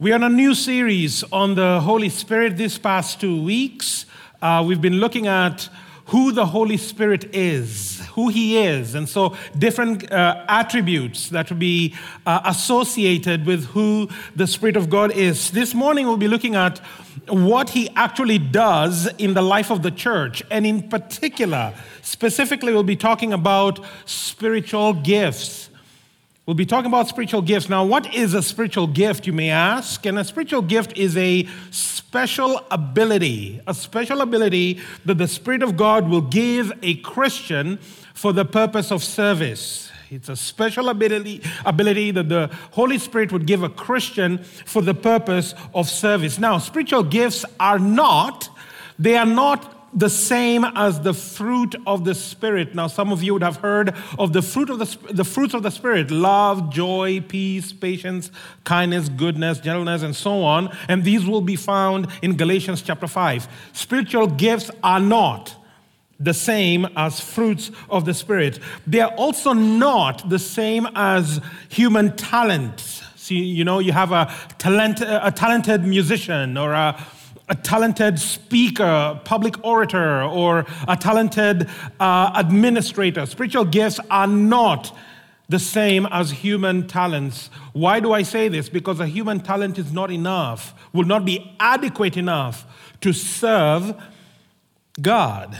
We are on a new series on the Holy Spirit this past two weeks. Uh, we've been looking at who the Holy Spirit is, who He is, and so different uh, attributes that will be uh, associated with who the Spirit of God is. This morning we'll be looking at what He actually does in the life of the church, and in particular, specifically, we'll be talking about spiritual gifts. We'll be talking about spiritual gifts. Now, what is a spiritual gift, you may ask? And a spiritual gift is a special ability, a special ability that the Spirit of God will give a Christian for the purpose of service. It's a special ability, ability that the Holy Spirit would give a Christian for the purpose of service. Now, spiritual gifts are not, they are not the same as the fruit of the spirit. Now some of you would have heard of the fruit of the, the fruits of the spirit. Love joy peace patience kindness goodness gentleness and so on. And these will be found in galatians chapter 5 spiritual gifts are not the same as fruits of the spirit. They are also not the same as human talents. See you know you have a talent a talented musician or a a talented speaker, public orator, or a talented uh, administrator. Spiritual gifts are not the same as human talents. Why do I say this? Because a human talent is not enough, will not be adequate enough to serve God.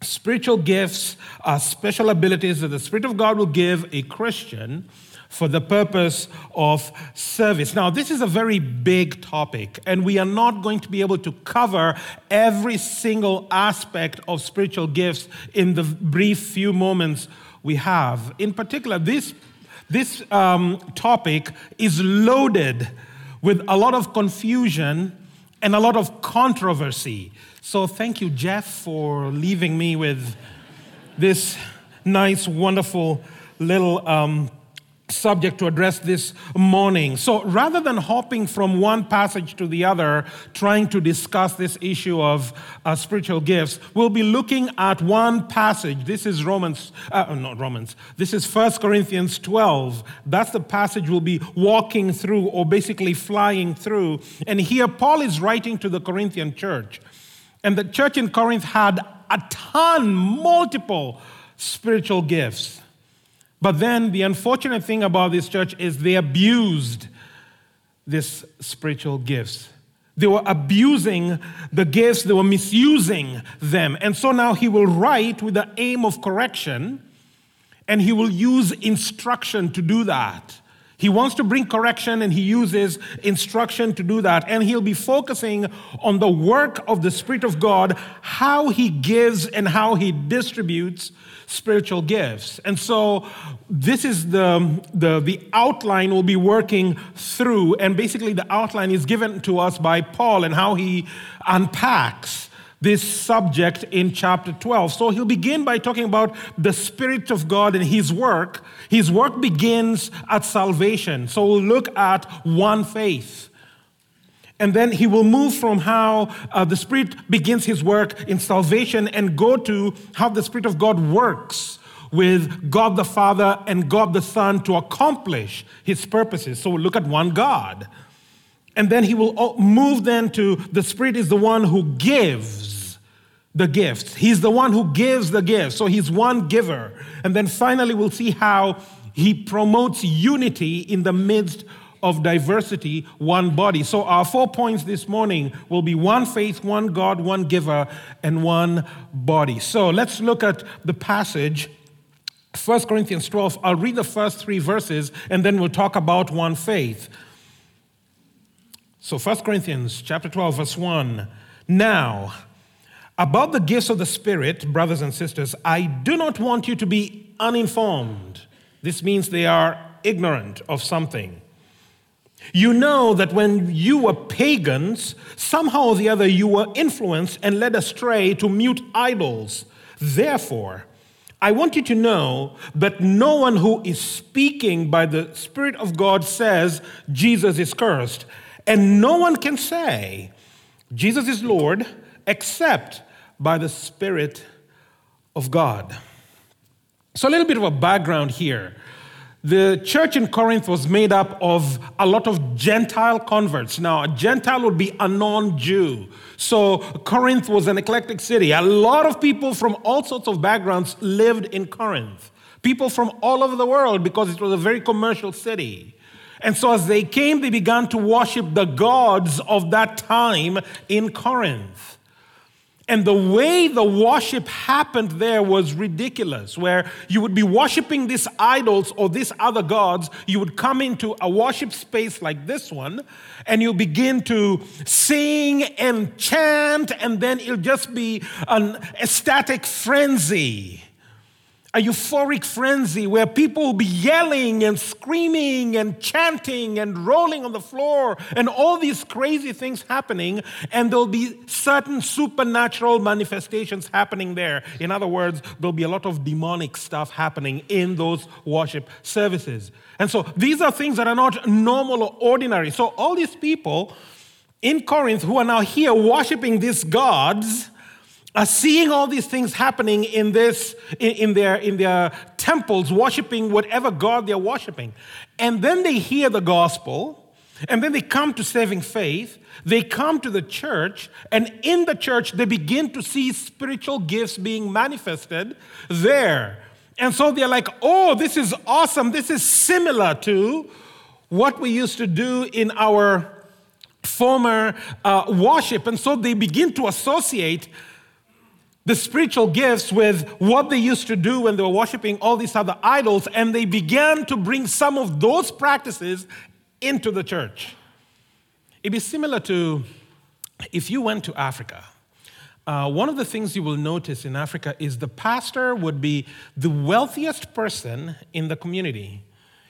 Spiritual gifts are special abilities that the Spirit of God will give a Christian for the purpose of service. Now, this is a very big topic, and we are not going to be able to cover every single aspect of spiritual gifts in the brief few moments we have. In particular, this, this um, topic is loaded with a lot of confusion and a lot of controversy. So, thank you, Jeff, for leaving me with this nice, wonderful little um, subject to address this morning. So rather than hopping from one passage to the other, trying to discuss this issue of uh, spiritual gifts, we'll be looking at one passage. This is Romans, uh, not Romans, this is 1 Corinthians 12. That's the passage we'll be walking through or basically flying through. And here Paul is writing to the Corinthian church. And the church in Corinth had a ton, multiple spiritual gifts. But then the unfortunate thing about this church is they abused these spiritual gifts. They were abusing the gifts, they were misusing them. And so now he will write with the aim of correction, and he will use instruction to do that. He wants to bring correction and he uses instruction to do that. And he'll be focusing on the work of the Spirit of God, how he gives and how he distributes spiritual gifts. And so this is the, the, the outline we'll be working through. And basically, the outline is given to us by Paul and how he unpacks this subject in chapter 12. So he'll begin by talking about the Spirit of God and his work. His work begins at salvation. So we'll look at one faith. And then he will move from how uh, the Spirit begins his work in salvation and go to how the Spirit of God works with God the Father and God the Son to accomplish his purposes. So we'll look at one God. And then he will move then to the Spirit is the one who gives the gifts. He's the one who gives the gifts. So he's one giver. And then finally, we'll see how he promotes unity in the midst of diversity, one body. So our four points this morning will be one faith, one God, one giver, and one body. So let's look at the passage 1 Corinthians 12. I'll read the first three verses and then we'll talk about one faith. So 1 Corinthians chapter 12 verse 1. Now, about the gifts of the Spirit, brothers and sisters, I do not want you to be uninformed. This means they are ignorant of something. You know that when you were pagans, somehow or the other you were influenced and led astray to mute idols. Therefore, I want you to know that no one who is speaking by the Spirit of God says Jesus is cursed. And no one can say, Jesus is Lord, except by the Spirit of God. So, a little bit of a background here. The church in Corinth was made up of a lot of Gentile converts. Now, a Gentile would be a non Jew. So, Corinth was an eclectic city. A lot of people from all sorts of backgrounds lived in Corinth. People from all over the world because it was a very commercial city. And so, as they came, they began to worship the gods of that time in Corinth. And the way the worship happened there was ridiculous, where you would be worshiping these idols or these other gods. You would come into a worship space like this one, and you begin to sing and chant, and then it'll just be an ecstatic frenzy a euphoric frenzy where people will be yelling and screaming and chanting and rolling on the floor and all these crazy things happening, and there'll be certain supernatural manifestations happening there. In other words, there'll be a lot of demonic stuff happening in those worship services. And so these are things that are not normal or ordinary. So all these people in Corinth who are now here worshiping these gods are seeing all these things happening in this in, in, their in their temples worshiping whatever god they're worshiping. And then they hear the gospel and then they come to saving faith they come to the church and in the church they begin to see spiritual gifts being manifested there. And so they're like oh this is awesome. This is similar to what we used to do in our former uh, worship. And so they begin to associate the spiritual gifts with what they used to do when they were worshiping all these other idols, and they began to bring some of those practices into the church. It'd be similar to if you went to Africa. Uh, one of the things you will notice in Africa is the pastor would be the wealthiest person in the community.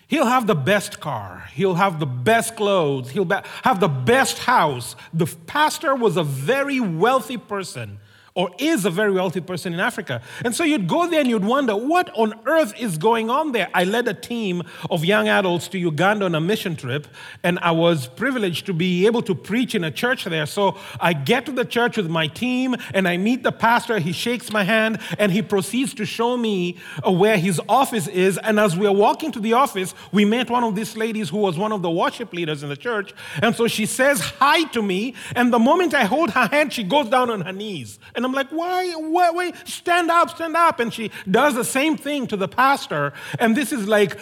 He'll have the best car. He'll have the best clothes. He'll have the best house. The pastor was a very wealthy person or is a very wealthy person in Africa. And so you'd go there and you'd wonder, what on earth is going on there? I led a team of young adults to Uganda on a mission trip, and I was privileged to be able to preach in a church there. So I get to the church with my team, and I meet the pastor. He shakes my hand, and he proceeds to show me uh, where his office is. And as we are walking to the office, we met one of these ladies who was one of the worship leaders in the church. And so she says hi to me, and the moment I hold her hand, she goes down on her knees. And and I'm like, why, wait, stand up, stand up. And she does the same thing to the pastor. And this is like,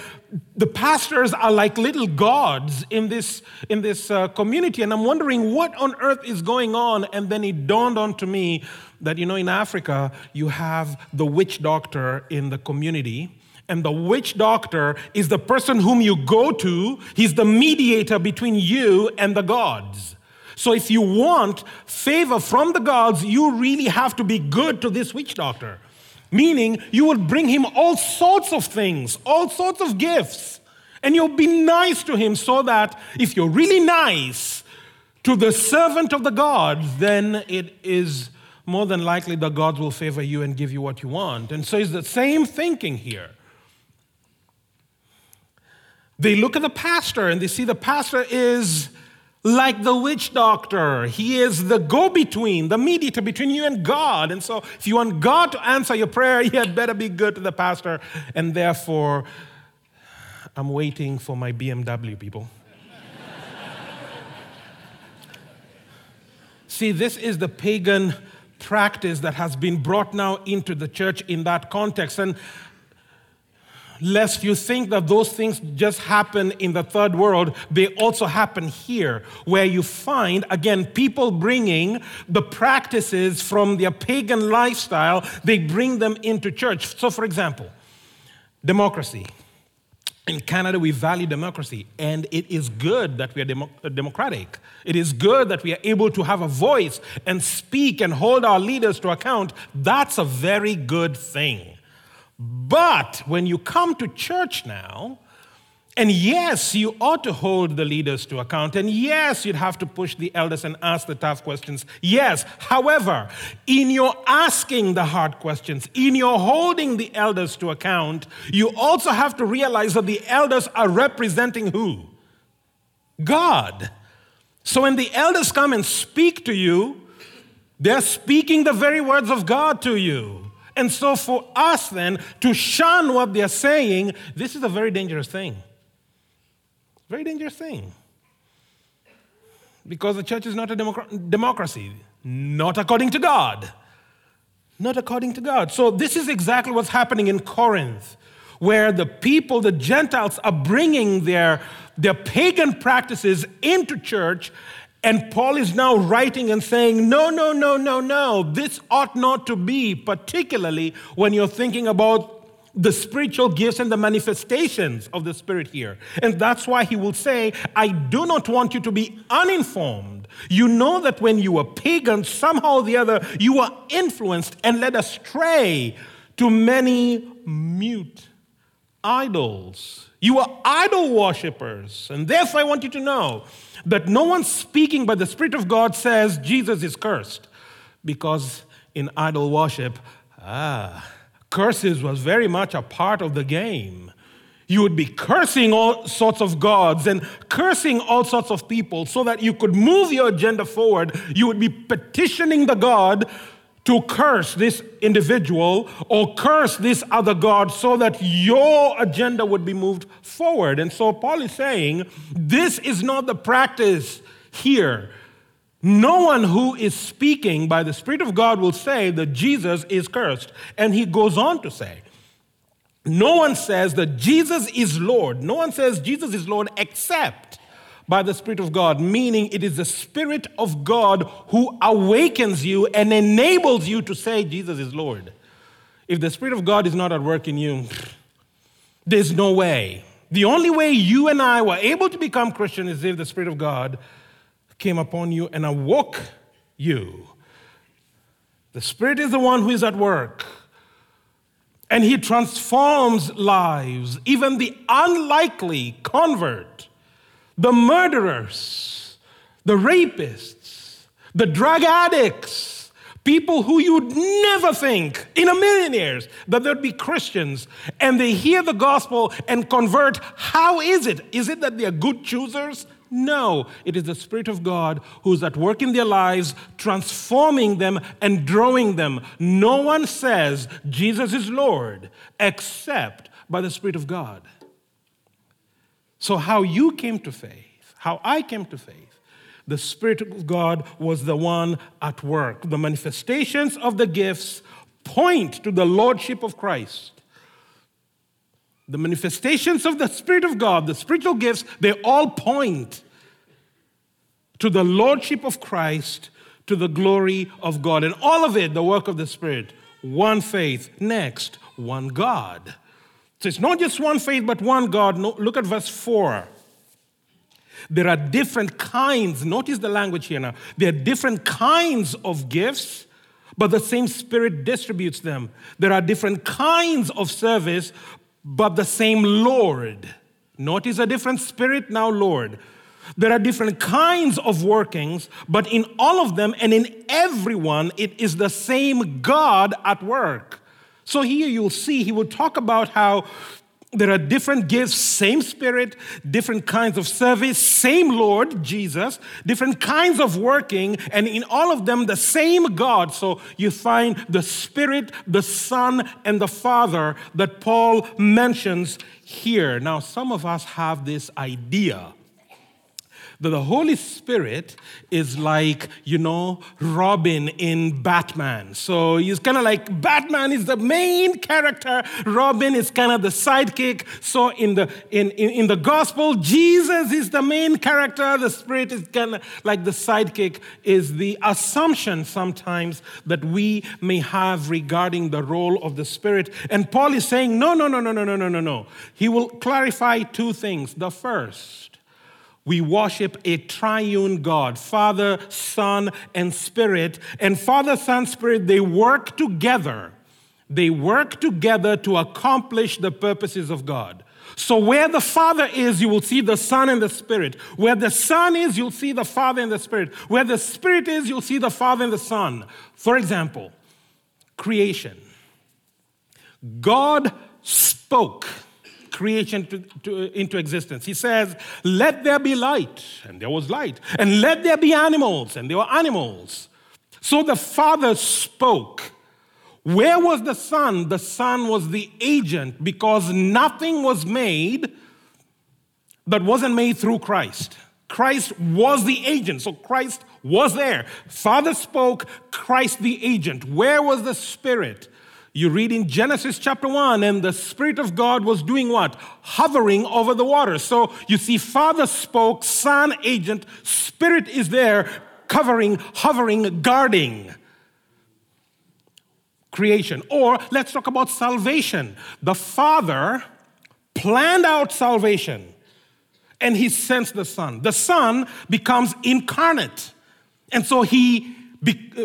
the pastors are like little gods in this, in this uh, community. And I'm wondering what on earth is going on. And then it dawned on to me that, you know, in Africa, you have the witch doctor in the community. And the witch doctor is the person whom you go to. He's the mediator between you and the gods. So if you want favor from the gods, you really have to be good to this witch doctor. Meaning, you will bring him all sorts of things, all sorts of gifts, and you'll be nice to him so that if you're really nice to the servant of the gods, then it is more than likely the gods will favor you and give you what you want. And so it's the same thinking here. They look at the pastor and they see the pastor is like the witch doctor. He is the go between, the mediator between you and God. And so, if you want God to answer your prayer, you had better be good to the pastor. And therefore, I'm waiting for my BMW, people. See, this is the pagan practice that has been brought now into the church in that context. And lest you think that those things just happen in the third world, they also happen here, where you find, again, people bringing the practices from their pagan lifestyle, they bring them into church. So, for example, democracy. In Canada, we value democracy, and it is good that we are demo- uh, democratic. It is good that we are able to have a voice and speak and hold our leaders to account. That's a very good thing. But when you come to church now, and yes, you ought to hold the leaders to account. And yes, you'd have to push the elders and ask the tough questions. Yes. However, in your asking the hard questions, in your holding the elders to account, you also have to realize that the elders are representing who? God. So when the elders come and speak to you, they're speaking the very words of God to you. And so, for us then to shun what they're saying, this is a very dangerous thing. Very dangerous thing. Because the church is not a democ- democracy, not according to God. Not according to God. So, this is exactly what's happening in Corinth, where the people, the Gentiles, are bringing their, their pagan practices into church and Paul is now writing and saying, no, no, no, no, no, this ought not to be, particularly when you're thinking about the spiritual gifts and the manifestations of the Spirit here. And that's why he will say, I do not want you to be uninformed. You know that when you were pagan, somehow or the other, you were influenced and led astray to many mute idols. You were idol worshippers. And therefore, I want you to know that no one speaking by the Spirit of God says Jesus is cursed. Because in idol worship, ah, curses was very much a part of the game. You would be cursing all sorts of gods and cursing all sorts of people so that you could move your agenda forward. You would be petitioning the God to curse this individual or curse this other God so that your agenda would be moved forward. And so Paul is saying, this is not the practice here. No one who is speaking by the Spirit of God will say that Jesus is cursed. And he goes on to say, no one says that Jesus is Lord. No one says Jesus is Lord except by the Spirit of God, meaning it is the Spirit of God who awakens you and enables you to say, Jesus is Lord. If the Spirit of God is not at work in you, there's no way. The only way you and I were able to become Christian is if the Spirit of God came upon you and awoke you. The Spirit is the one who is at work. And He transforms lives, even the unlikely convert the murderers, the rapists, the drug addicts, people who you'd never think in a million years that there'd be Christians, and they hear the gospel and convert. How is it? Is it that they're good choosers? No, it is the Spirit of God who's at work in their lives, transforming them and drawing them. No one says Jesus is Lord except by the Spirit of God. So, how you came to faith, how I came to faith, the Spirit of God was the one at work. The manifestations of the gifts point to the Lordship of Christ. The manifestations of the Spirit of God, the spiritual gifts, they all point to the Lordship of Christ, to the glory of God. And all of it, the work of the Spirit. One faith. Next, one God. So it's not just one faith, but one God. No, look at verse 4. There are different kinds, notice the language here now. There are different kinds of gifts, but the same Spirit distributes them. There are different kinds of service, but the same Lord. Notice a different Spirit, now Lord. There are different kinds of workings, but in all of them and in everyone, it is the same God at work. So here you'll see he will talk about how there are different gifts, same spirit, different kinds of service, same Lord Jesus, different kinds of working, and in all of them, the same God. So you find the Spirit, the Son, and the Father that Paul mentions here. Now, some of us have this idea that the Holy Spirit is like, you know, Robin in Batman. So he's kind of like Batman is the main character, Robin is kind of the sidekick. So in the in, in, in the gospel, Jesus is the main character, the Spirit is kind of like the sidekick, is the assumption sometimes that we may have regarding the role of the Spirit. And Paul is saying, no, no, no, no, no, no, no, no, no. He will clarify two things. The first, we worship a triune God, Father, Son, and Spirit. And Father, Son, Spirit, they work together. They work together to accomplish the purposes of God. So, where the Father is, you will see the Son and the Spirit. Where the Son is, you'll see the Father and the Spirit. Where the Spirit is, you'll see the Father and the Son. For example, creation. God spoke creation to, to, into existence. He says, Let there be light, and there was light. And let there be animals, and there were animals. So the Father spoke. Where was the Son? The Son was the agent because nothing was made that wasn't made through Christ. Christ was the agent, so Christ was there. Father spoke, Christ the agent. Where was the Spirit? You read in Genesis chapter 1, and the Spirit of God was doing what? Hovering over the water. So you see, Father spoke, Son, agent, Spirit is there, covering, hovering, guarding creation. Or let's talk about salvation. The Father planned out salvation, and He sends the Son. The Son becomes incarnate, and so He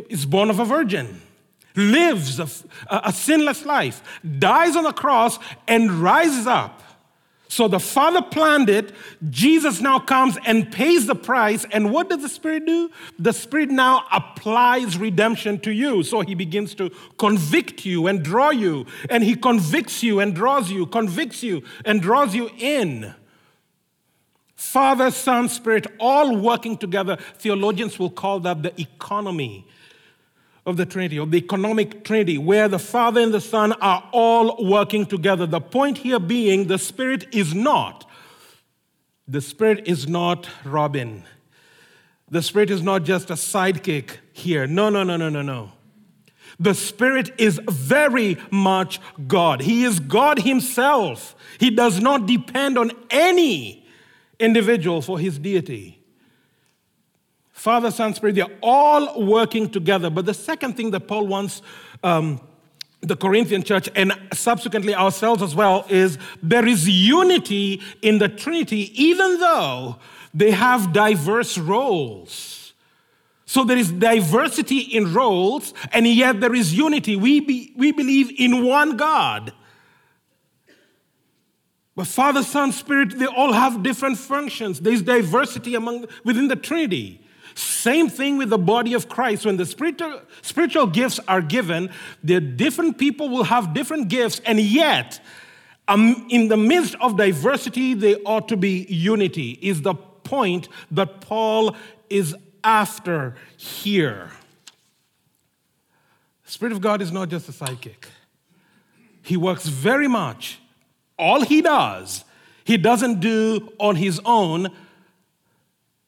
is born of a virgin lives a, a sinless life, dies on the cross, and rises up. So the Father planned it. Jesus now comes and pays the price. And what does the Spirit do? The Spirit now applies redemption to you. So he begins to convict you and draw you. And he convicts you and draws you, convicts you and draws you in. Father, Son, Spirit, all working together. Theologians will call that the economy of the Trinity, of the economic Trinity, where the Father and the Son are all working together. The point here being the Spirit is not. The Spirit is not Robin. The Spirit is not just a sidekick here. No, no, no, no, no, no. The Spirit is very much God. He is God Himself. He does not depend on any individual for His deity. Father, Son, Spirit, they're all working together. But the second thing that Paul wants um, the Corinthian church and subsequently ourselves as well is there is unity in the Trinity, even though they have diverse roles. So there is diversity in roles, and yet there is unity. We, be, we believe in one God. But Father, Son, Spirit, they all have different functions. There's diversity among within the Trinity. Same thing with the body of Christ. When the spiritual, spiritual gifts are given, the different people will have different gifts, and yet, um, in the midst of diversity, there ought to be unity, is the point that Paul is after here. The Spirit of God is not just a sidekick, He works very much. All He does, He doesn't do on His own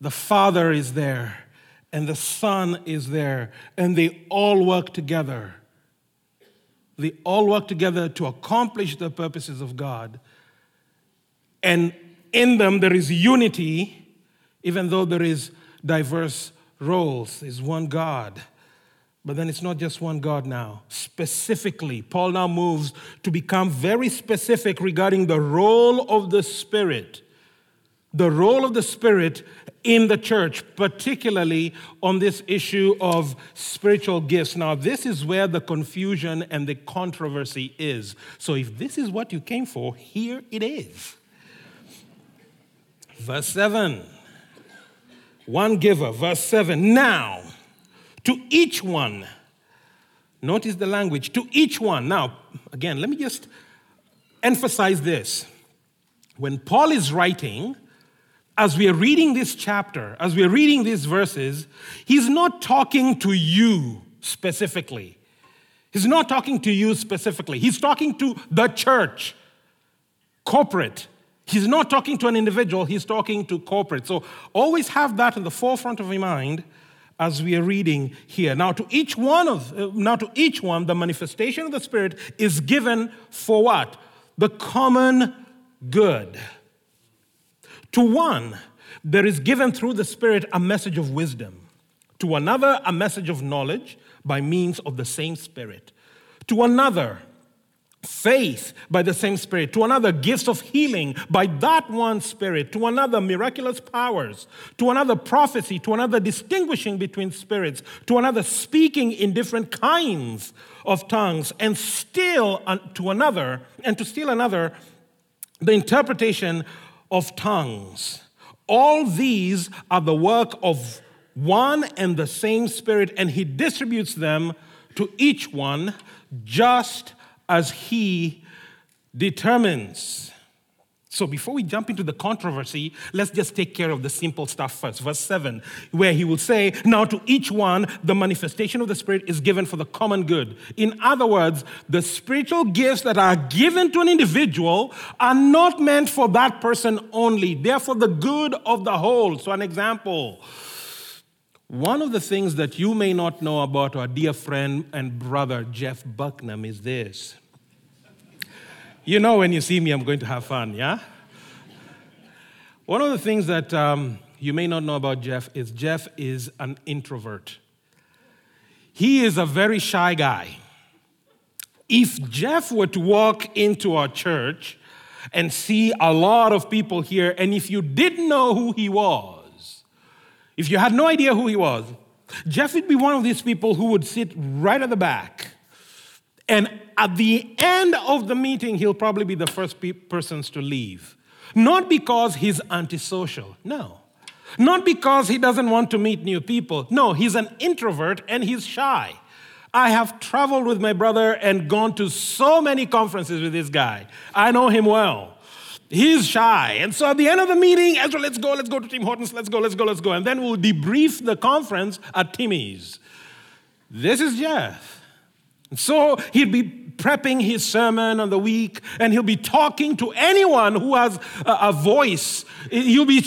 the Father is there, and the Son is there, and they all work together. They all work together to accomplish the purposes of God. And in them, there is unity, even though there is diverse roles. There's one God. But then it's not just one God now. Specifically, Paul now moves to become very specific regarding the role of the Spirit. The role of the Spirit in the church, particularly on this issue of spiritual gifts. Now, this is where the confusion and the controversy is. So, if this is what you came for, here it is. Verse 7. One giver, verse 7. Now, to each one, notice the language, to each one. Now, again, let me just emphasize this. When Paul is writing, as we are reading this chapter, as we are reading these verses, he's not talking to you specifically. He's not talking to you specifically. He's talking to the church, corporate. He's not talking to an individual, he's talking to corporate. So always have that in the forefront of your mind as we are reading here. Now to each one of uh, now to each one the manifestation of the spirit is given for what? The common good. To one, there is given through the Spirit a message of wisdom. To another, a message of knowledge by means of the same Spirit. To another, faith by the same Spirit. To another, gifts of healing by that one Spirit. To another, miraculous powers. To another, prophecy. To another, distinguishing between spirits. To another, speaking in different kinds of tongues. And still to another, and to still another, the interpretation of tongues. All these are the work of one and the same Spirit, and He distributes them to each one just as He determines. So before we jump into the controversy, let's just take care of the simple stuff first. Verse 7, where he will say, Now to each one, the manifestation of the Spirit is given for the common good. In other words, the spiritual gifts that are given to an individual are not meant for that person only, they're for the good of the whole. So, an example. One of the things that you may not know about our dear friend and brother Jeff Bucknam is this you know, when you see me, I'm going to have fun, yeah? One of the things that um, you may not know about Jeff is Jeff is an introvert. He is a very shy guy. If Jeff were to walk into our church and see a lot of people here, and if you didn't know who he was, if you had no idea who he was, Jeff would be one of these people who would sit right at the back and at the end of the meeting, he'll probably be the first pe- persons to leave. Not because he's antisocial, no. Not because he doesn't want to meet new people. No, he's an introvert and he's shy. I have traveled with my brother and gone to so many conferences with this guy. I know him well. He's shy. And so at the end of the meeting, Ezra, let's go, let's go to Tim Hortons, let's go, let's go, let's go. And then we'll debrief the conference at Timmy's. This is Jeff. So he'd be prepping his sermon on the week and he'll be talking to anyone who has a, a voice. He'll be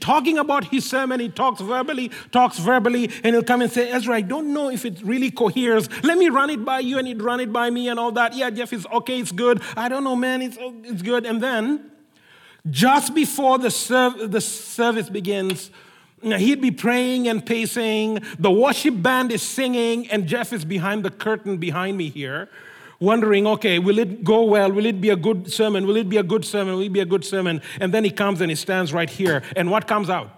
talking about his sermon. He talks verbally, talks verbally, and he'll come and say, Ezra, I don't know if it really coheres. Let me run it by you, and he'd run it by me and all that. Yeah, Jeff is okay, it's good. I don't know, man, it's, it's good. And then, just before the, serv- the service begins, He'd be praying and pacing. The worship band is singing, and Jeff is behind the curtain behind me here, wondering, okay, will it go well? Will it be a good sermon? Will it be a good sermon? Will it be a good sermon? And then he comes and he stands right here. And what comes out?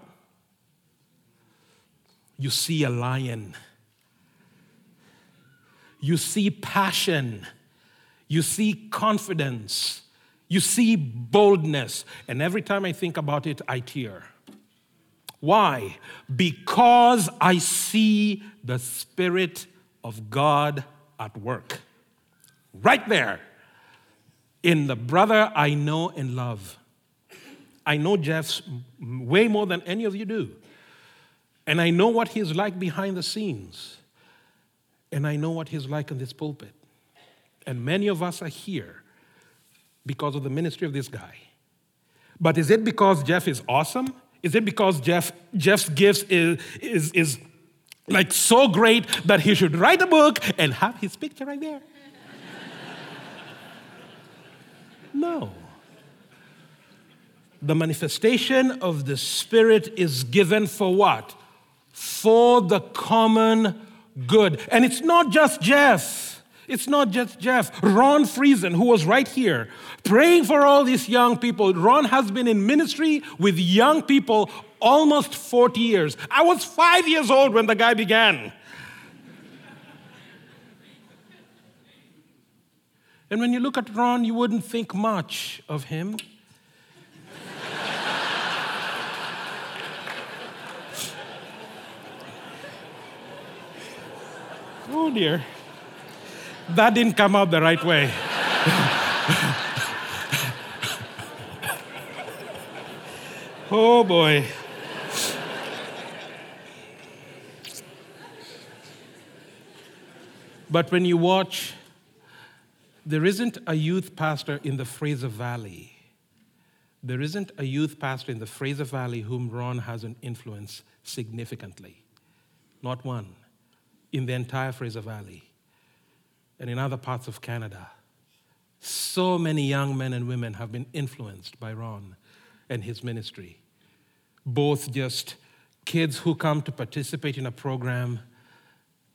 You see a lion. You see passion. You see confidence. You see boldness. And every time I think about it, I tear. Why? Because I see the Spirit of God at work. Right there in the brother I know and love. I know Jeff way more than any of you do. And I know what he's like behind the scenes. And I know what he's like in this pulpit. And many of us are here because of the ministry of this guy. But is it because Jeff is awesome? Is it because Jeff, Jeff's gifts is, is, is like so great that he should write a book and have his picture right there? No. The manifestation of the Spirit is given for what? For the common good. And it's not just Jeff. It's not just Jeff. Ron Friesen, who was right here, praying for all these young people. Ron has been in ministry with young people almost 40 years. I was five years old when the guy began. And when you look at Ron, you wouldn't think much of him. oh dear that didn't come out the right way. oh boy. But when you watch, there isn't a youth pastor in the Fraser Valley. There isn't a youth pastor in the Fraser Valley whom Ron hasn't influenced significantly. Not one in the entire Fraser Valley and in other parts of Canada. So many young men and women have been influenced by Ron and his ministry. Both just kids who come to participate in a program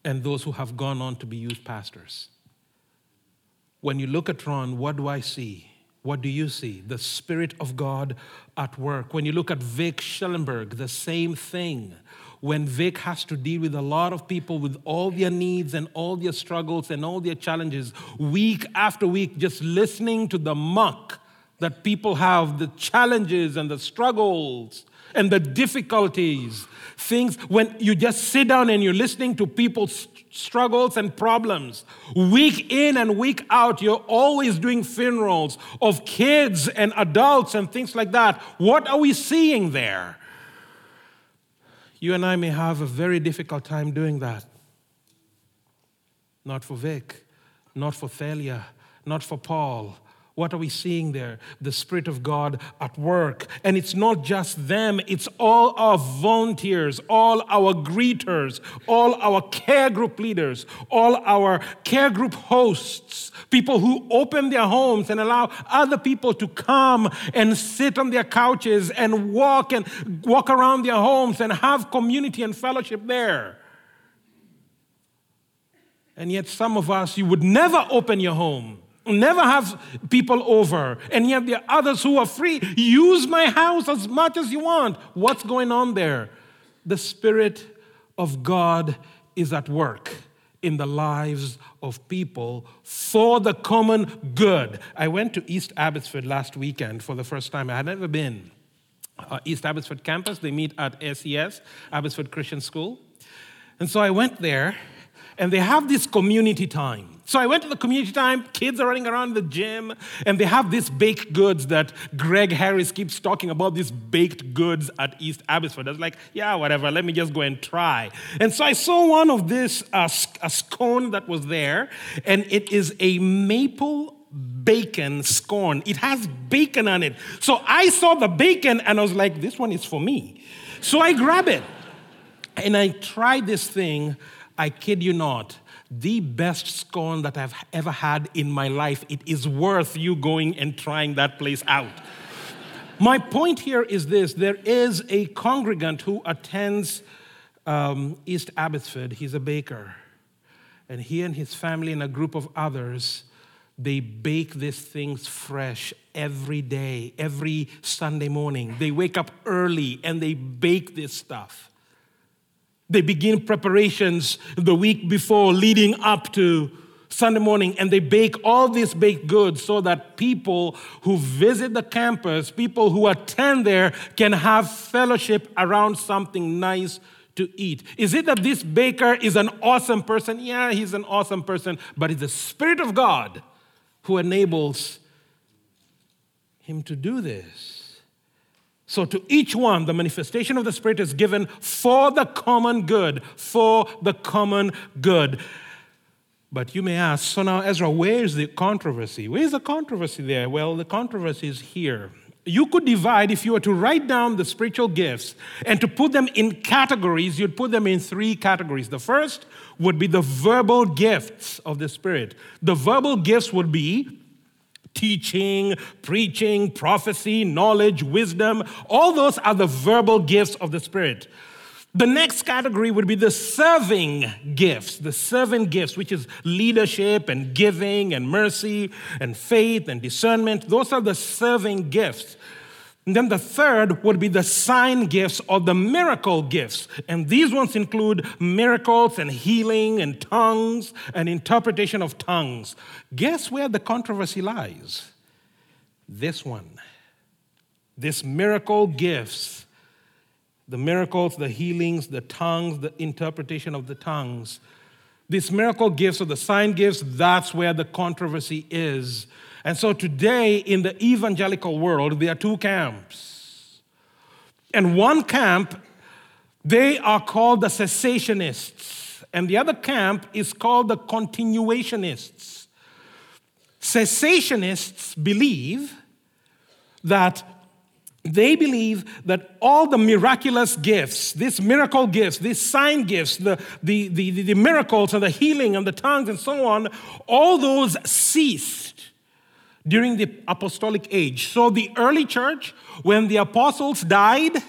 and those who have gone on to be youth pastors. When you look at Ron, what do I see? What do you see? The Spirit of God at work. When you look at Vic Schellenberg, the same thing when Vic has to deal with a lot of people with all their needs and all their struggles and all their challenges, week after week, just listening to the muck that people have, the challenges and the struggles and the difficulties. Things when you just sit down and you're listening to people's struggles and problems. Week in and week out, you're always doing funerals of kids and adults and things like that. What are we seeing there? You and I may have a very difficult time doing that. Not for Vic, not for Thalia, not for Paul, what are we seeing there? The Spirit of God at work. And it's not just them, it's all our volunteers, all our greeters, all our care group leaders, all our care group hosts, people who open their homes and allow other people to come and sit on their couches and walk and walk around their homes and have community and fellowship there. And yet, some of us, you would never open your home never have people over. And yet there are others who are free. Use my house as much as you want. What's going on there? The Spirit of God is at work in the lives of people for the common good. I went to East Abbotsford last weekend for the first time. I had never been. Uh, East Abbotsford campus, they meet at SES, Abbotsford Christian School. And so I went there, and they have this community time. So I went to the community time, kids are running around the gym, and they have these baked goods that Greg Harris keeps talking about, these baked goods at East Abbotsford. I was like, yeah, whatever, let me just go and try. And so I saw one of this, uh, a scone that was there, and it is a maple bacon scone. It has bacon on it. So I saw the bacon and I was like, this one is for me. So I grab it and I try this thing, I kid you not the best scone that I've ever had in my life. It is worth you going and trying that place out. my point here is this there is a congregant who attends um, East Abbotsford. He's a baker. And he and his family and a group of others, they bake these things fresh every day, every Sunday morning. They wake up early and they bake this stuff. They begin preparations the week before, leading up to Sunday morning, and they bake all these baked goods so that people who visit the campus, people who attend there, can have fellowship around something nice to eat. Is it that this baker is an awesome person? Yeah, he's an awesome person, but it's the Spirit of God who enables him to do this. So, to each one, the manifestation of the Spirit is given for the common good, for the common good. But you may ask, so now, Ezra, where's the controversy? Where's the controversy there? Well, the controversy is here. You could divide, if you were to write down the spiritual gifts and to put them in categories, you'd put them in three categories. The first would be the verbal gifts of the Spirit. The verbal gifts would be teaching, preaching, prophecy, knowledge, wisdom. All those are the verbal gifts of the Spirit. The next category would be the serving gifts, the serving gifts, which is leadership and giving and mercy and faith and discernment. Those are the serving gifts. And then the third would be the sign gifts or the miracle gifts. And these ones include miracles and healing and tongues and interpretation of tongues. Guess where the controversy lies? This one. This miracle gifts, the miracles, the healings, the tongues, the interpretation of the tongues. These miracle gifts or the sign gifts, that's where the controversy is. And so today in the evangelical world, there are two camps. And one camp, they are called the cessationists, and the other camp is called the continuationists. Cessationists believe that they believe that all the miraculous gifts, these miracle gifts, these sign gifts, the, the, the, the, miracles and the healing and the tongues and so on, all those cease during the apostolic age. So, the early church, when the apostles died,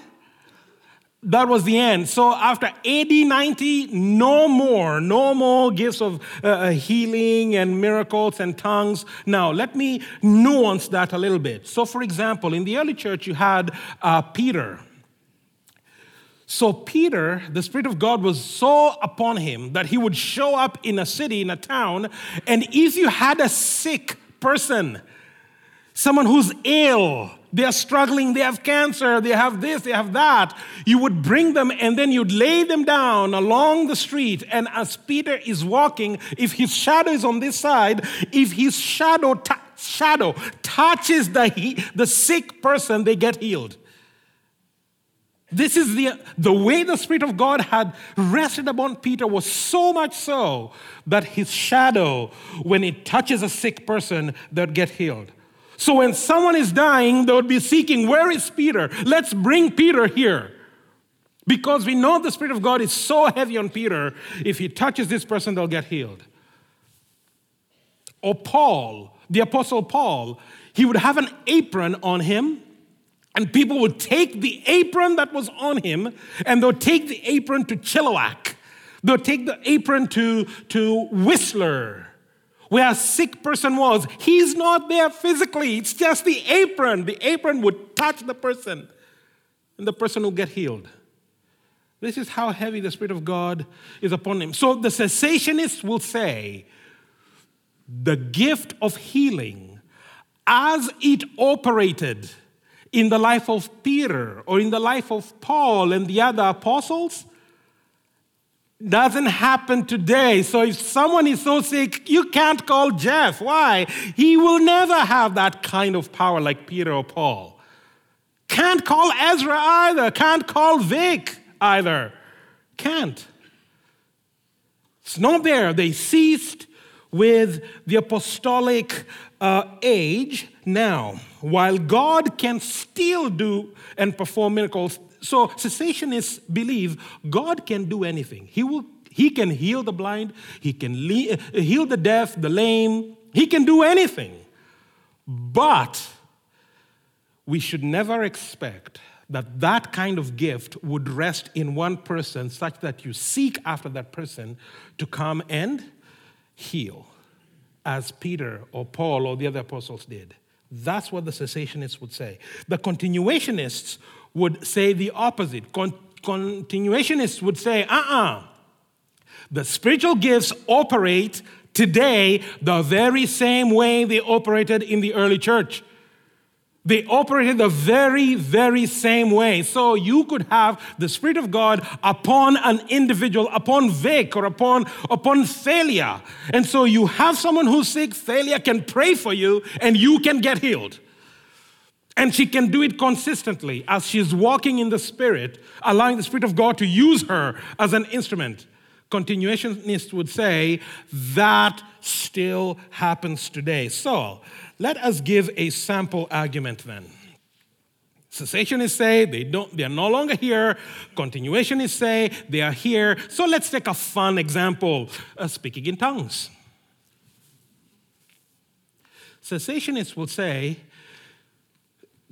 that was the end. So, after AD 90, no more, no more gifts of uh, uh, healing and miracles and tongues. Now, let me nuance that a little bit. So, for example, in the early church, you had uh, Peter. So, Peter, the Spirit of God was so upon him that he would show up in a city, in a town, and if you had a sick person. someone who's ill, they are struggling, they have cancer, they have this, they have that. You would bring them and then you'd lay them down along the street. And as Peter is walking, if his shadow is on this side, if his shadow, t- shadow touches the, the sick person, they get healed. This is the, the way the Spirit of God had rested upon Peter was so much so that his shadow, when it touches a sick person, they'd get healed. So when someone is dying, they would be seeking, Where is Peter? Let's bring Peter here. Because we know the Spirit of God is so heavy on Peter, if he touches this person, they'll get healed. Or Paul, the Apostle Paul, he would have an apron on him, and people would take the apron that was on him, and they'll take the apron to Chilliwack. They'll take the apron to, to Whistler where a sick person was. He's not there physically, it's just the apron. The apron would touch the person, and the person will get healed. This is how heavy the Spirit of God is upon him. So the cessationists will say the gift of healing, as it operated in the life of Peter or in the life of Paul and the other apostles, doesn't happen today. So if someone is so sick, you can't call Jeff. Why? He will never have that kind of power like Peter or Paul. Can't call Ezra either. Can't call Vic either. Can't. It's not there. They ceased with the apostolic uh, age now. While God can still do and perform miracles, so cessationists believe God can do anything. He, will, he can heal the blind, He can le- heal the deaf, the lame, He can do anything. But we should never expect that that kind of gift would rest in one person such that you seek after that person to come and heal, as Peter or Paul or the other apostles did. That's what the cessationists would say. The continuationists would say the opposite. Con- continuationists would say, uh uh-uh. uh The spiritual gifts operate today the very same way they operated in the early church. They operated the very, very same way. So you could have the Spirit of God upon an individual, upon Vic or upon, upon Thalia. And so you have someone who's sick, Thalia can pray for you, and you can get healed. And she can do it consistently as she's walking in the Spirit, allowing the Spirit of God to use her as an instrument. Continuationists would say that still happens today. So let us give a sample argument then. Cessationists say they don't, they are no longer here. Continuationists say they are here. So let's take a fun example: uh, speaking in tongues. Cessationists will say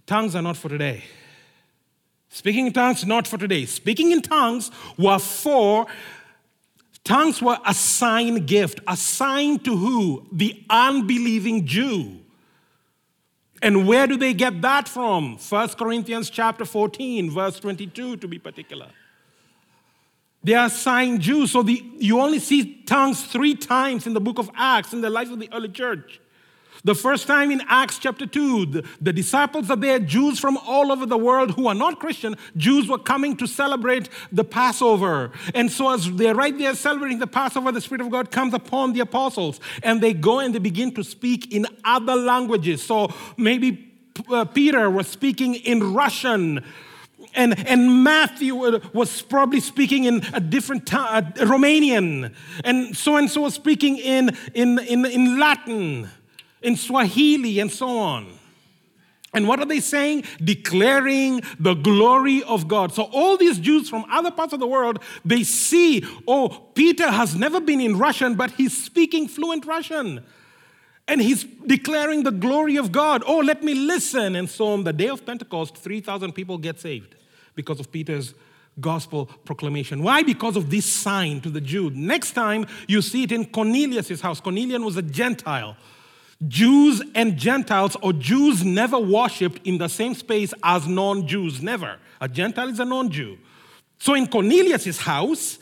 tongues are not for today. Speaking in tongues, not for today. Speaking in tongues were for, tongues were a sign gift. Assigned to who? The unbelieving Jew. And where do they get that from? 1 Corinthians chapter 14, verse 22 to be particular. They are assigned Jews. So the, you only see tongues three times in the book of Acts in the life of the early church. The first time in Acts chapter 2, the, the, disciples are there, Jews from all over the world who are not Christian, Jews were coming to celebrate the Passover. And so, as they're right there celebrating the Passover, the Spirit of God comes upon the apostles, and they go and they begin to speak in other languages. So, maybe uh, Peter was speaking in Russian. And, and Matthew was probably speaking in a different tongue, Romanian, and so and so was speaking in, in, in, in Latin in Swahili, and so on. And what are they saying? Declaring the glory of God. So all these Jews from other parts of the world, they see, oh, Peter has never been in Russian, but he's speaking fluent Russian. And he's declaring the glory of God. Oh, let me listen. And so on the day of Pentecost, 3,000 people get saved because of Peter's gospel proclamation. Why? Because of this sign to the Jew. Next time you see it in Cornelius' house. Cornelius was a Gentile. Jews and Gentiles, or Jews never worshiped in the same space as non Jews, never. A Gentile is a non Jew. So in Cornelius' house,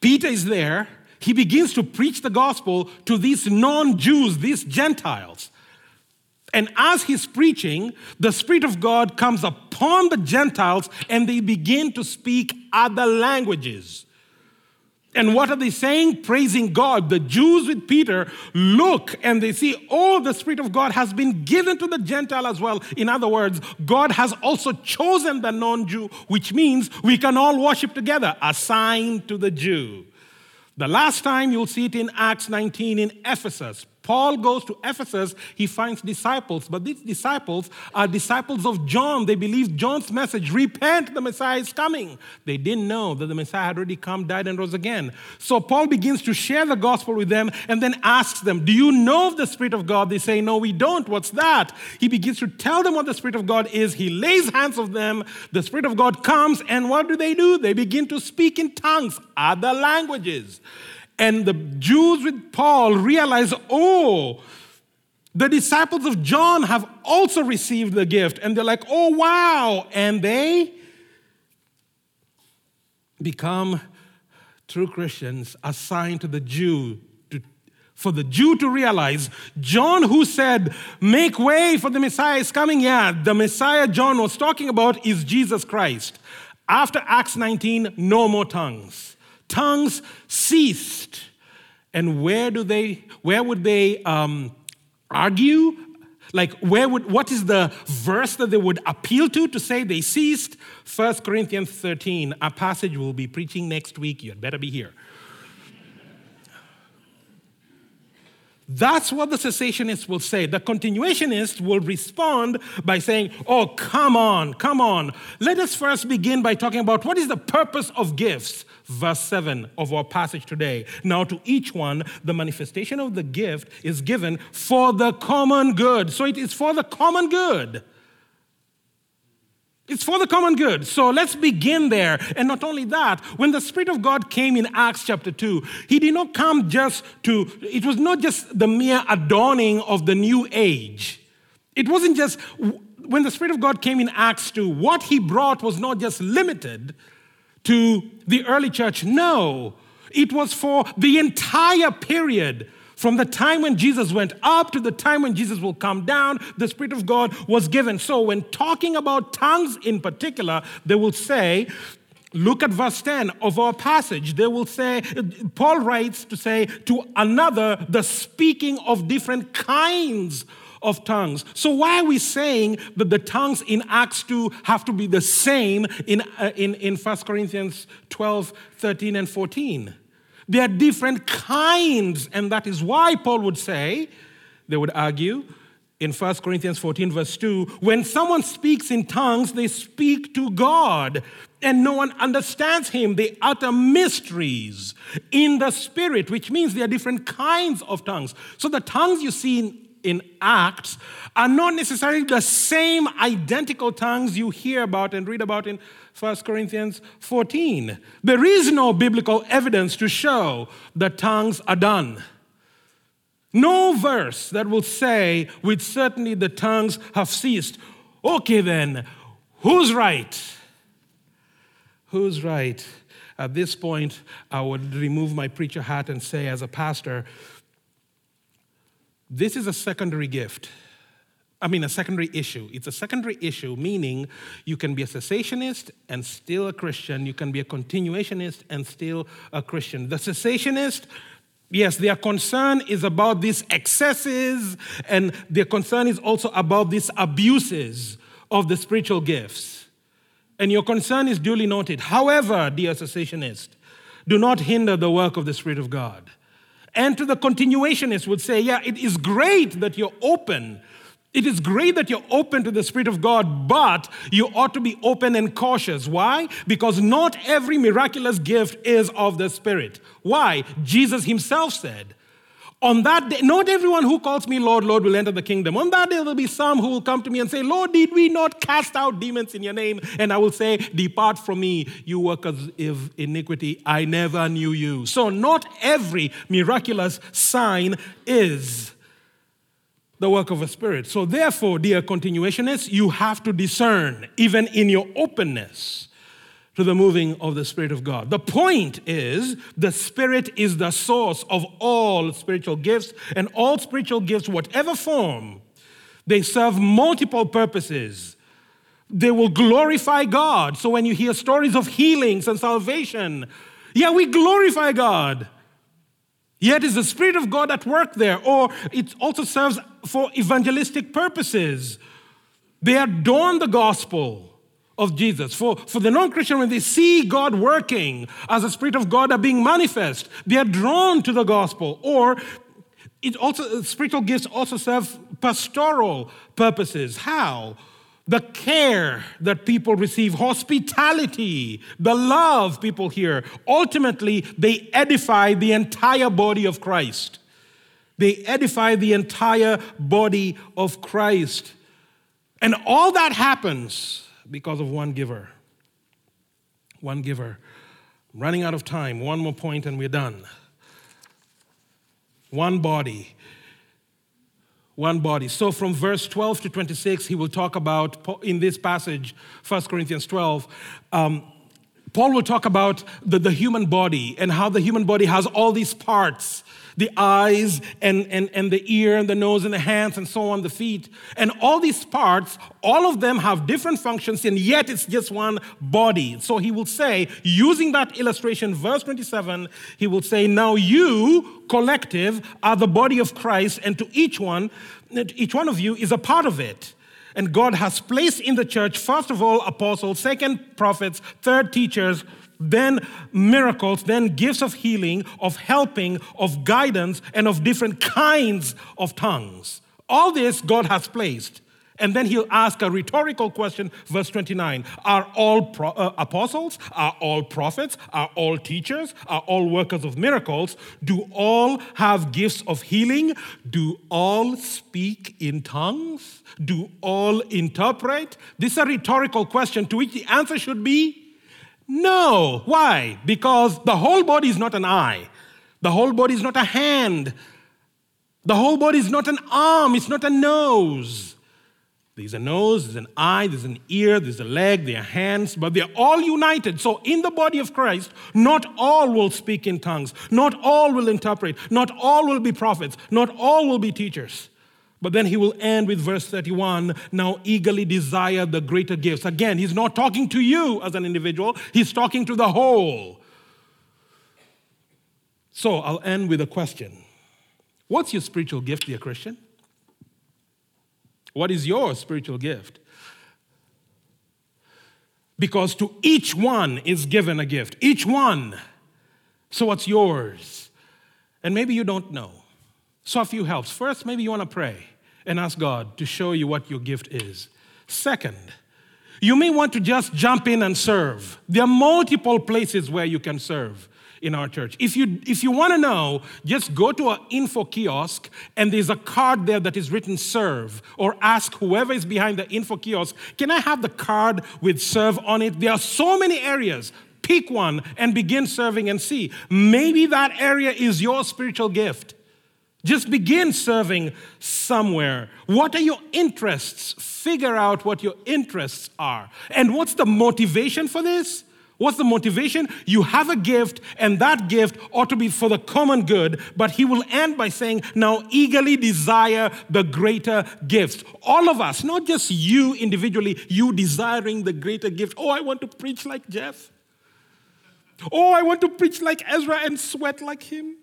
Peter is there. He begins to preach the gospel to these non Jews, these Gentiles. And as he's preaching, the Spirit of God comes upon the Gentiles and they begin to speak other languages. And what are they saying? Praising God. The Jews with Peter look and they see, oh, the Spirit of God has been given to the Gentile as well. In other words, God has also chosen the non Jew, which means we can all worship together, assigned to the Jew. The last time you'll see it in Acts 19 in Ephesus. Paul goes to Ephesus, he finds disciples, but these disciples are disciples of John. They believe John's message repent, the Messiah is coming. They didn't know that the Messiah had already come, died, and rose again. So Paul begins to share the gospel with them and then asks them, Do you know of the Spirit of God? They say, No, we don't. What's that? He begins to tell them what the Spirit of God is. He lays hands on them. The Spirit of God comes, and what do they do? They begin to speak in tongues, other languages. And the Jews with Paul realize, oh, the disciples of John have also received the gift. And they're like, oh, wow. And they become true Christians assigned to the Jew. For the Jew to realize, John, who said, Make way for the Messiah is coming, yeah, the Messiah John was talking about is Jesus Christ. After Acts 19, no more tongues tongues ceased. And where do they, where would they um, argue? Like, where would, what is the verse that they would appeal to to say they ceased? 1 Corinthians 13, a passage we'll be preaching next week. You'd better be here. That's what the cessationists will say. The continuationists will respond by saying, Oh, come on, come on. Let us first begin by talking about what is the purpose of gifts verse 7 of our passage today. Now, to each one, the manifestation of the gift is given for the common good. So it is for the common good. It's for the common good. So let's begin there. And not only that, when the Spirit of God came in Acts chapter 2, He did not come just to, it was not just the mere adorning of the new age. It wasn't just, when the Spirit of God came in Acts 2, what He brought was not just limited to the early church. No, it was for the entire period from the time when Jesus went up to the time when Jesus will come down, the Spirit of God was given. So, when talking about tongues in particular, they will say, Look at verse 10 of our passage. They will say, Paul writes to say, to another, the speaking of different kinds of tongues. So, why are we saying that the tongues in Acts 2 have to be the same in, uh, in, in 1 Corinthians 12, 13, and 14? There are different kinds, and that is why Paul would say, they would argue, in 1 Corinthians 14, verse 2, when someone speaks in tongues, they speak to God, and no one understands him. They utter mysteries in the spirit, which means there are different kinds of tongues. So the tongues you see in in Acts are not necessarily the same identical tongues you hear about and read about in 1 Corinthians 14. There is no biblical evidence to show that tongues are done. No verse that will say, with certainty, the tongues have ceased. Okay, then, who's right? Who's right? At this point, I would remove my preacher hat and say, as a pastor, this is a secondary gift. I mean, a secondary issue. It's a secondary issue, meaning you can be a cessationist and still a Christian. You can be a continuationist and still a Christian. The cessationist, yes, their concern is about these excesses, and their concern is also about these abuses of the spiritual gifts. And your concern is duly noted. However, dear cessationist, do not hinder the work of the Spirit of God. And to the continuationists would say, yeah, it is great that you're open. It is great that you're open to the Spirit of God, but you ought to be open and cautious. Why? Because not every miraculous gift is of the Spirit. Why? Jesus himself said, on that day, not everyone who calls me Lord, Lord will enter the kingdom. On that day, there'll be some who will come to me and say, Lord, did we not cast out demons in your name? And I will say, Depart from me, you workers of iniquity. I never knew you. So, not every miraculous sign is the work of a spirit. So, therefore, dear continuationists, you have to discern, even in your openness to the moving of the Spirit of God. The point is the Spirit is the source of all spiritual gifts, and all spiritual gifts, whatever form, They serve multiple purposes. They will glorify God. So when you hear stories of healings and salvation, yeah, we glorify God. Yet is the Spirit of God at work there, or it also serves for evangelistic purposes. They adorn the gospel of Jesus. For, for the non Christian, when they see God working as the Spirit of God are being manifest, they are drawn to the gospel. Or it also uh, spiritual gifts also serve pastoral purposes. How? The care that people receive, hospitality, the love people hear. Ultimately, they edify the entire body of Christ. They edify the entire body of Christ. And all that happens because of one giver. One giver. I'm running out of time. One more point and we're done. One body. One body. So from verse 12 to 26, he will talk about, in this passage, 1 Corinthians 12, um, Paul will talk about the, the human body and how the human body has all these parts the eyes and, and, and the ear and the nose and the hands and so on, the feet. And all these parts, all of them have different functions, and yet it's just one body. So he will say, using that illustration, verse 27, he will say, Now you, collective, are the body of Christ, and to each one, each one of you is a part of it. And God has placed in the church, first of all, apostles, second, prophets, third, teachers, then miracles, then gifts of healing, of helping, of guidance, and of different kinds of tongues. All this God has placed. And then he'll ask a rhetorical question, verse 29 Are all pro- uh, apostles? Are all prophets? Are all teachers? Are all workers of miracles? Do all have gifts of healing? Do all speak in tongues? Do all interpret? This is a rhetorical question to which the answer should be no. Why? Because the whole body is not an eye, the whole body is not a hand, the whole body is not an arm, it's not a nose. There's a nose, there's an eye, there's an ear, there's a leg, there are hands, but they're all united. So, in the body of Christ, not all will speak in tongues, not all will interpret, not all will be prophets, not all will be teachers. But then he will end with verse 31 now eagerly desire the greater gifts. Again, he's not talking to you as an individual, he's talking to the whole. So I'll end with a question What's your spiritual gift, dear Christian? What is your spiritual gift? Because to each one is given a gift. Each one. So what's yours? And maybe you don't know. So a few helps. First, maybe you want to pray and ask God to show you what your gift is. Second, you may want to just jump in and serve. There are multiple places where you can serve in our church. If you, if you want to know, just go to an info kiosk and there's a card there that is written serve, or ask whoever is behind the info kiosk, can I have the card with serve on it? There are so many areas. Pick one and begin serving and see. Maybe that area is your spiritual gift. Just begin serving somewhere. What are your interests? Figure out what your interests are. And what's the motivation for this? What's the motivation? You have a gift, and that gift ought to be for the common good. But he will end by saying, Now eagerly desire the greater gifts. All of us, not just you individually, you desiring the greater gift. Oh, I want to preach like Jeff. Oh, I want to preach like Ezra and sweat like him.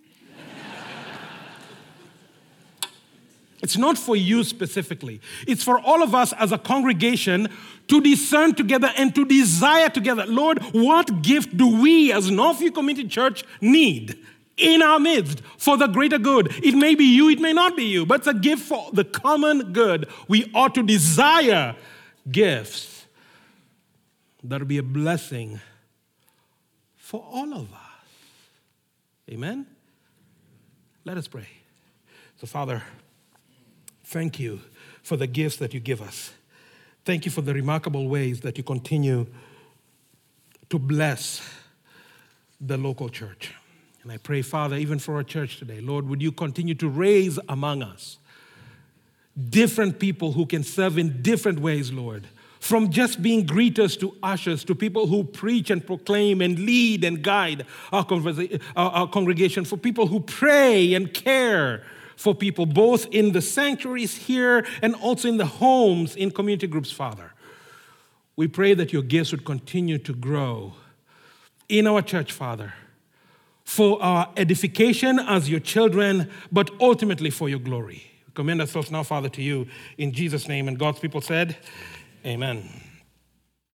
It's not for you specifically. It's for all of us as a congregation to discern together and to desire together. Lord, what gift do we as Northview Community Church need in our midst for the greater good? It may be you, it may not be you, but it's a gift for the common good. We ought to desire gifts that'll be a blessing for all of us. Amen? Let us pray. So, Father, Thank you for the gifts that you give us. Thank you for the remarkable ways that you continue to bless the local church. And I pray, Father, even for our church today, Lord, would you continue to raise among us different people who can serve in different ways, Lord. From just being greeters to ushers to people who preach and proclaim and lead and guide our, our, our congregation, for people who pray and care for people, both in the sanctuaries here and also in the homes in community groups, Father. We pray that your gifts would continue to grow in our church, Father, for our edification as your children, but ultimately for your glory. We commend ourselves now, Father, to you in Jesus' name. And God's people said, Amen.